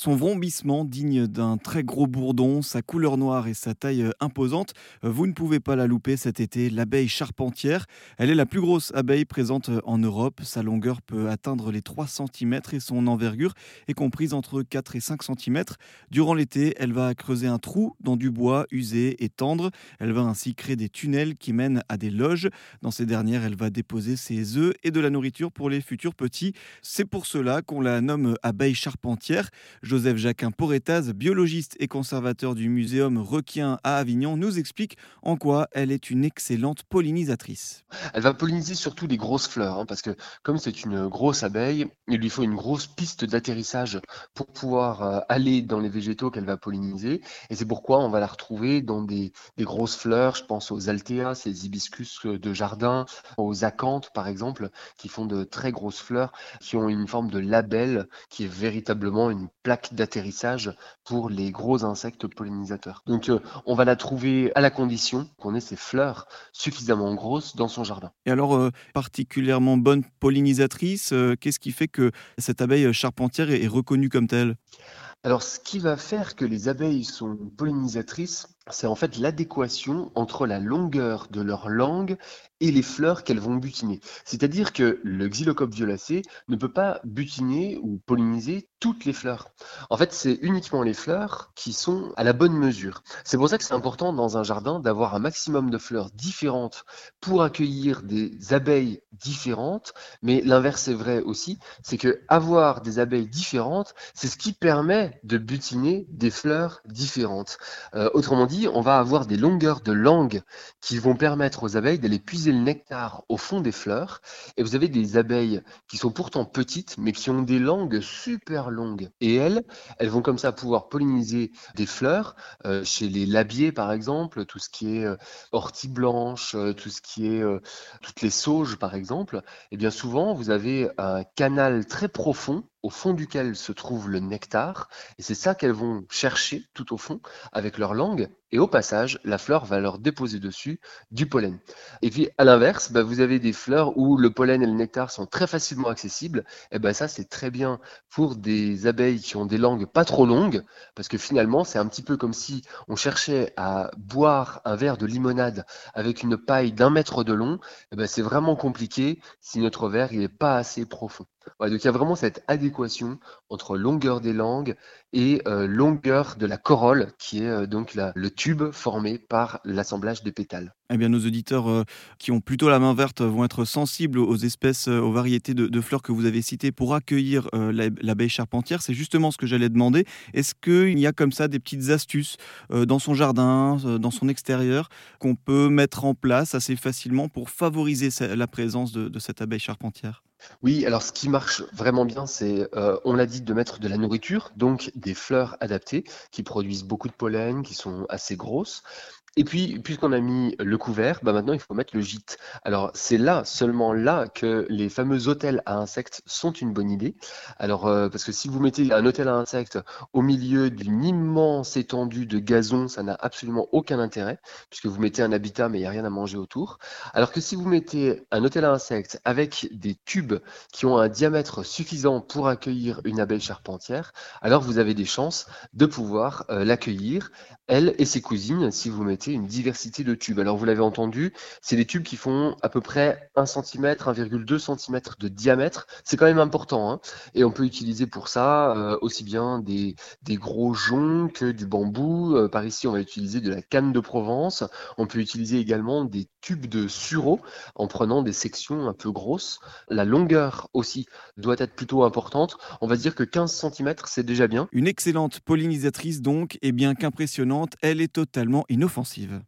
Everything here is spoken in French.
Son vrombissement digne d'un très gros bourdon, sa couleur noire et sa taille euh, imposante, euh, vous ne pouvez pas la louper cet été, l'abeille charpentière. Elle est la plus grosse abeille présente euh, en Europe. Sa longueur peut atteindre les 3 cm et son envergure est comprise entre 4 et 5 cm. Durant l'été, elle va creuser un trou dans du bois usé et tendre. Elle va ainsi créer des tunnels qui mènent à des loges. Dans ces dernières, elle va déposer ses œufs et de la nourriture pour les futurs petits. C'est pour cela qu'on la nomme abeille charpentière. Joseph Jacquin Poretaz, biologiste et conservateur du muséum Requien à Avignon, nous explique en quoi elle est une excellente pollinisatrice. Elle va polliniser surtout les grosses fleurs, hein, parce que comme c'est une grosse abeille, il lui faut une grosse piste d'atterrissage pour pouvoir euh, aller dans les végétaux qu'elle va polliniser. Et c'est pourquoi on va la retrouver dans des, grosses fleurs. Je pense aux altéas, ces hibiscus de jardin, aux acanthes par exemple, qui font de très grosses fleurs, qui ont une forme de label qui est véritablement une plaque d'atterrissage pour les gros insectes pollinisateurs. Donc euh, on va la trouver à la condition qu'on ait ces fleurs suffisamment grosses dans son jardin. Et alors, euh, particulièrement bonne pollinisatrice, euh, qu'est-ce qui fait que cette abeille charpentière est reconnue comme telle? Alors, ce qui va faire que les abeilles sont pollinisatrices, c'est en fait l'adéquation entre la longueur de leur langue et les fleurs qu'elles vont butiner. C'est-à-dire que le xylocope violacé ne peut pas butiner ou polliniser toutes les fleurs. En fait, c'est uniquement les fleurs qui sont à la bonne mesure. C'est pour ça que c'est important dans un jardin d'avoir un maximum de fleurs différentes pour accueillir des abeilles différentes, mais l'inverse est vrai aussi, c'est que avoir des abeilles différentes, c'est ce qui permet de butiner des fleurs différentes. Euh, autrement dit, on va avoir des longueurs de langue qui vont permettre aux abeilles d'aller puiser le nectar au fond des fleurs. Et vous avez des abeilles qui sont pourtant petites, mais qui ont des langues super longues. Et elles, elles vont comme ça pouvoir polliniser des fleurs. Euh, chez les labiers, par exemple, tout ce qui est euh, ortie blanche, euh, tout ce qui est toutes les sauges, par exemple. Et eh bien souvent, vous avez un canal très profond au fond duquel se trouve le nectar, et c'est ça qu'elles vont chercher tout au fond avec leur langue, et au passage, la fleur va leur déposer dessus du pollen. Et puis à l'inverse, bah, vous avez des fleurs où le pollen et le nectar sont très facilement accessibles, et ben ça c'est très bien pour des abeilles qui ont des langues pas trop longues, parce que finalement c'est un petit peu comme si on cherchait à boire un verre de limonade avec une paille d'un mètre de long, et ben c'est vraiment compliqué si notre verre n'est pas assez profond. Donc il y a vraiment cette adéquation entre longueur des langues et euh, longueur de la corolle, qui est euh, donc le tube formé par l'assemblage des pétales. Eh bien, nos auditeurs euh, qui ont plutôt la main verte vont être sensibles aux espèces, aux variétés de, fleurs que vous avez citées pour accueillir l'abeille charpentière. C'est justement ce que j'allais demander. Est-ce qu'il y a comme ça des petites astuces dans son jardin, dans son extérieur, qu'on peut mettre en place assez facilement pour favoriser la présence de cette abeille charpentière? Oui, alors ce qui marche vraiment bien, c'est, euh, on l'a dit, de mettre de la nourriture, donc des fleurs adaptées qui produisent beaucoup de pollen, qui sont assez grosses. Et puis, puisqu'on a mis le couvert, bah maintenant il faut mettre le gîte. Alors c'est là, seulement là, que les fameux hôtels à insectes sont une bonne idée. Alors euh, parce que si vous mettez un hôtel à insectes au milieu d'une immense étendue de gazon, ça n'a absolument aucun intérêt, puisque vous mettez un habitat mais il n'y a rien à manger autour. Alors que si vous mettez un hôtel à insectes avec des tubes qui ont un diamètre suffisant pour accueillir une abeille charpentière, alors vous avez des chances de pouvoir euh, l'accueillir, elle et ses cousines, si vous mettez une diversité de tubes. Alors vous l'avez entendu, c'est des tubes qui font à peu près 1 cm, 1,2 cm de diamètre. C'est quand même important. Hein. et on peut utiliser pour ça euh, aussi bien des, gros joncs que du bambou. Euh, par ici, on va utiliser de la canne de Provence. On peut utiliser également des tubes de sureau en prenant des sections un peu grosses. La longueur aussi doit être plutôt importante. On va dire que 15 cm, c'est déjà bien. Une excellente pollinisatrice donc, et bien qu'impressionnante, elle est totalement inoffensive. offensive